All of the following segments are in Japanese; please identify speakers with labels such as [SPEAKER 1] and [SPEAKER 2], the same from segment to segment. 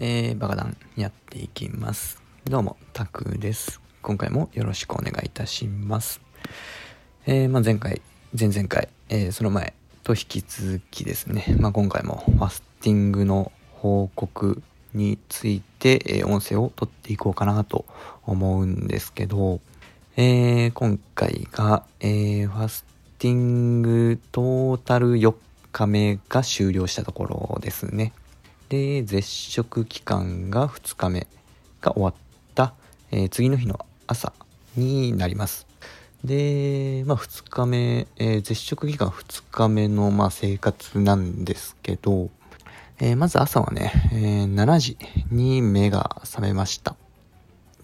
[SPEAKER 1] えー、バカダンやっていきます。どうも、タクです。今回もよろしくお願いいたします。えー、まあ、前回、前々回、えー、その前と引き続きですね、まあ、今回もファスティングの報告について、え音声を取っていこうかなと思うんですけど、え今回が、えファスティングトータル4日目が終了したところですね。で、絶食期間が2日目が終わった、えー、次の日の朝になります。で、まあ2日目、えー、絶食期間2日目のまあ生活なんですけど、えー、まず朝はね、えー、7時に目が覚めました。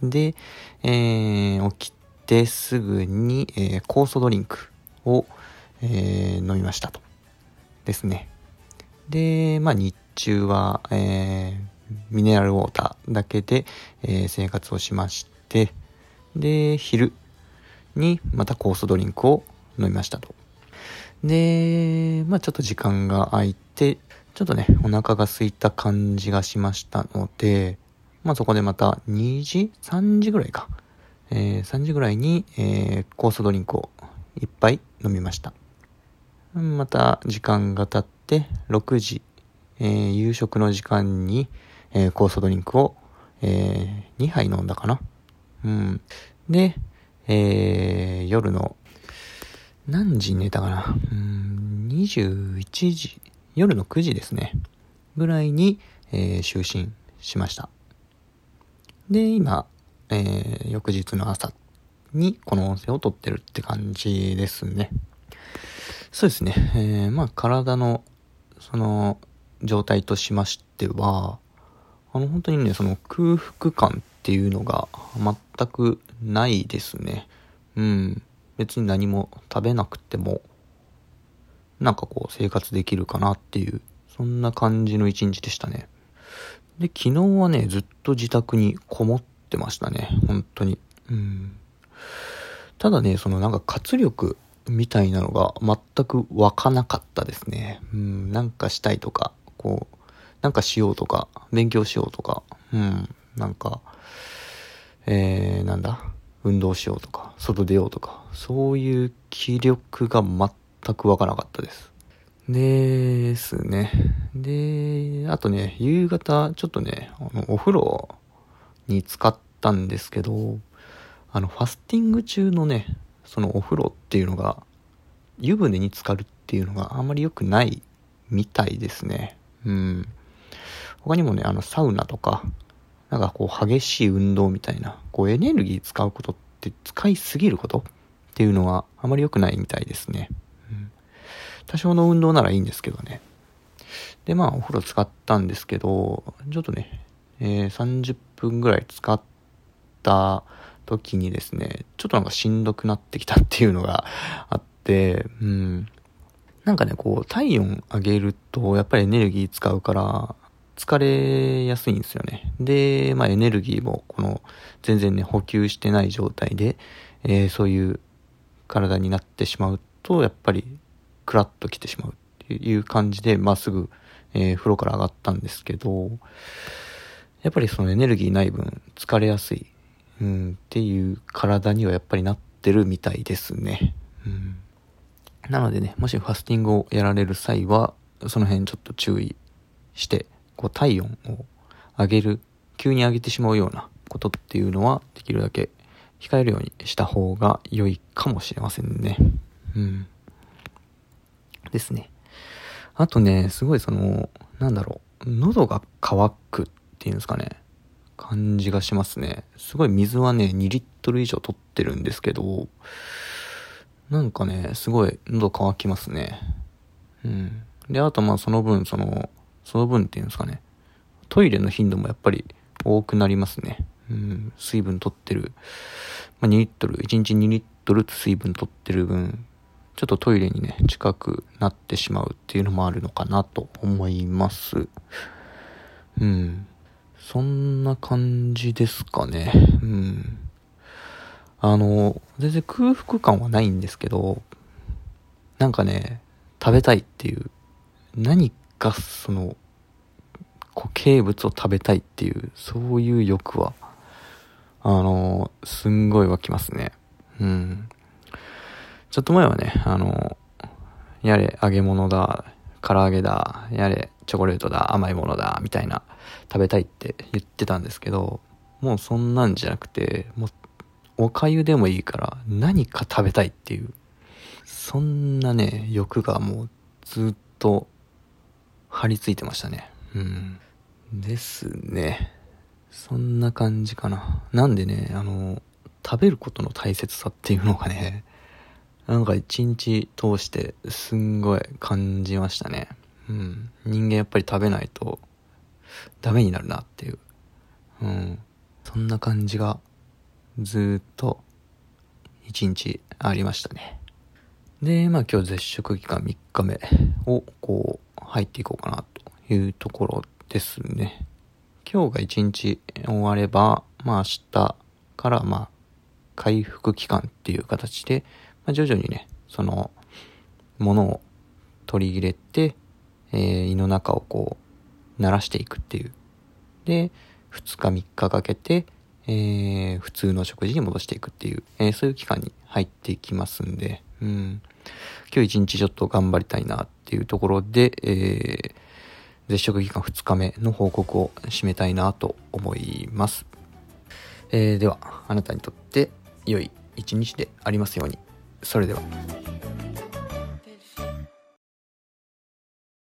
[SPEAKER 1] で、え、起きてすぐに、えー、酵素ドリンクを、え、飲みましたと。ですね。で、まあ日中は、えー、ミネラルウォーターだけで、えー、生活をしまして、で、昼にまた酵素ドリンクを飲みましたと。で、まあちょっと時間が空いて、ちょっとね、お腹が空いた感じがしましたので、まあそこでまた2時 ?3 時ぐらいか。えー、3時ぐらいに、えー、酵素ドリンクをいっぱい飲みました。また時間が経って6時えー、夕食の時間に、えー、酵素ドリンクを、えー、2杯飲んだかな。うん。で、えー、夜の、何時に寝たかな。うん、21時、夜の9時ですね。ぐらいに、えー、就寝しました。で、今、えー、翌日の朝にこの音声を撮ってるって感じですね。そうですね。えー、まあ体の、その、状態としましては、あの、本当にね、その空腹感っていうのが全くないですね。うん。別に何も食べなくても、なんかこう生活できるかなっていう、そんな感じの一日でしたね。で、昨日はね、ずっと自宅にこもってましたね。本当に。うん。ただね、そのなんか活力みたいなのが全く湧かなかったですね。うん、なんかしたいとか、こう、なんかしようとか、勉強しようとか、うん、なんか、えー、なんだ、運動しようとか、外出ようとか、そういう気力が全くわからなかったです。ですね。で、あとね、夕方、ちょっとね、あの、お風呂に使ったんですけど、あの、ファスティング中のね、そのお風呂っていうのが、湯船に浸かるっていうのがあんまり良くないみたいですね。うん。他にもね、あの、サウナとか、なんかこう、激しい運動みたいな、こう、エネルギー使うことって使いすぎることっていうのはあまり良くないみたいですね。うん。多少の運動ならいいんですけどね。で、まあ、お風呂使ったんですけど、ちょっとね、えー、30分ぐらい使った時にですね、ちょっとなんかしんどくなってきたっていうのがあって、うん。なんかね、こう、体温上げると、やっぱりエネルギー使うから、疲れやすいんですよね。で、まあエネルギーも、この、全然ね、補給してない状態で、えー、そういう体になってしまうと、やっぱり、クラッと来てしまうっていう感じで、まあすぐ、えー、風呂から上がったんですけど、やっぱりそのエネルギーない分、疲れやすい、うん、っていう体にはやっぱりなってるみたいですね。うんなのでね、もしファスティングをやられる際は、その辺ちょっと注意して、こう体温を上げる、急に上げてしまうようなことっていうのは、できるだけ控えるようにした方が良いかもしれませんね。うん。ですね。あとね、すごいその、なんだろう、喉が渇くっていうんですかね、感じがしますね。すごい水はね、2リットル以上取ってるんですけど、なんかね、すごい喉乾きますね。うん。で、あとまあその分、その、その分っていうんですかね。トイレの頻度もやっぱり多くなりますね。うん。水分取ってる。まあ、2リットル、1日2リットル水分取ってる分、ちょっとトイレにね、近くなってしまうっていうのもあるのかなと思います。うん。そんな感じですかね。うん。あの、全然空腹感はないんですけど、なんかね、食べたいっていう、何かその、固形物を食べたいっていう、そういう欲は、あの、すんごい湧きますね。うん。ちょっと前はね、あの、やれ揚げ物だ、唐揚げだ、やれチョコレートだ、甘いものだ、みたいな、食べたいって言ってたんですけど、もうそんなんじゃなくて、もう、おかゆでもいいから何か食べたいっていう、そんなね、欲がもうずっと張り付いてましたね。うん。ですね。そんな感じかな。なんでね、あの、食べることの大切さっていうのがね、なんか一日通してすんごい感じましたね。うん。人間やっぱり食べないとダメになるなっていう。うん。そんな感じがずっと一日ありましたね。で、まあ今日絶食期間3日目をこう入っていこうかなというところですね。今日が1日終われば、まあ明日からまあ回復期間っていう形で、まあ、徐々にね、そのものを取り入れて、えー、胃の中をこう慣らしていくっていう。で、2日3日かけて、えー、普通の食事に戻していくっていう、えー、そういう期間に入っていきますんで、うん。今日一日ちょっと頑張りたいなっていうところで、えー、絶食期間2日目の報告を締めたいなと思います。えー、では、あなたにとって良い一日でありますように。それでは。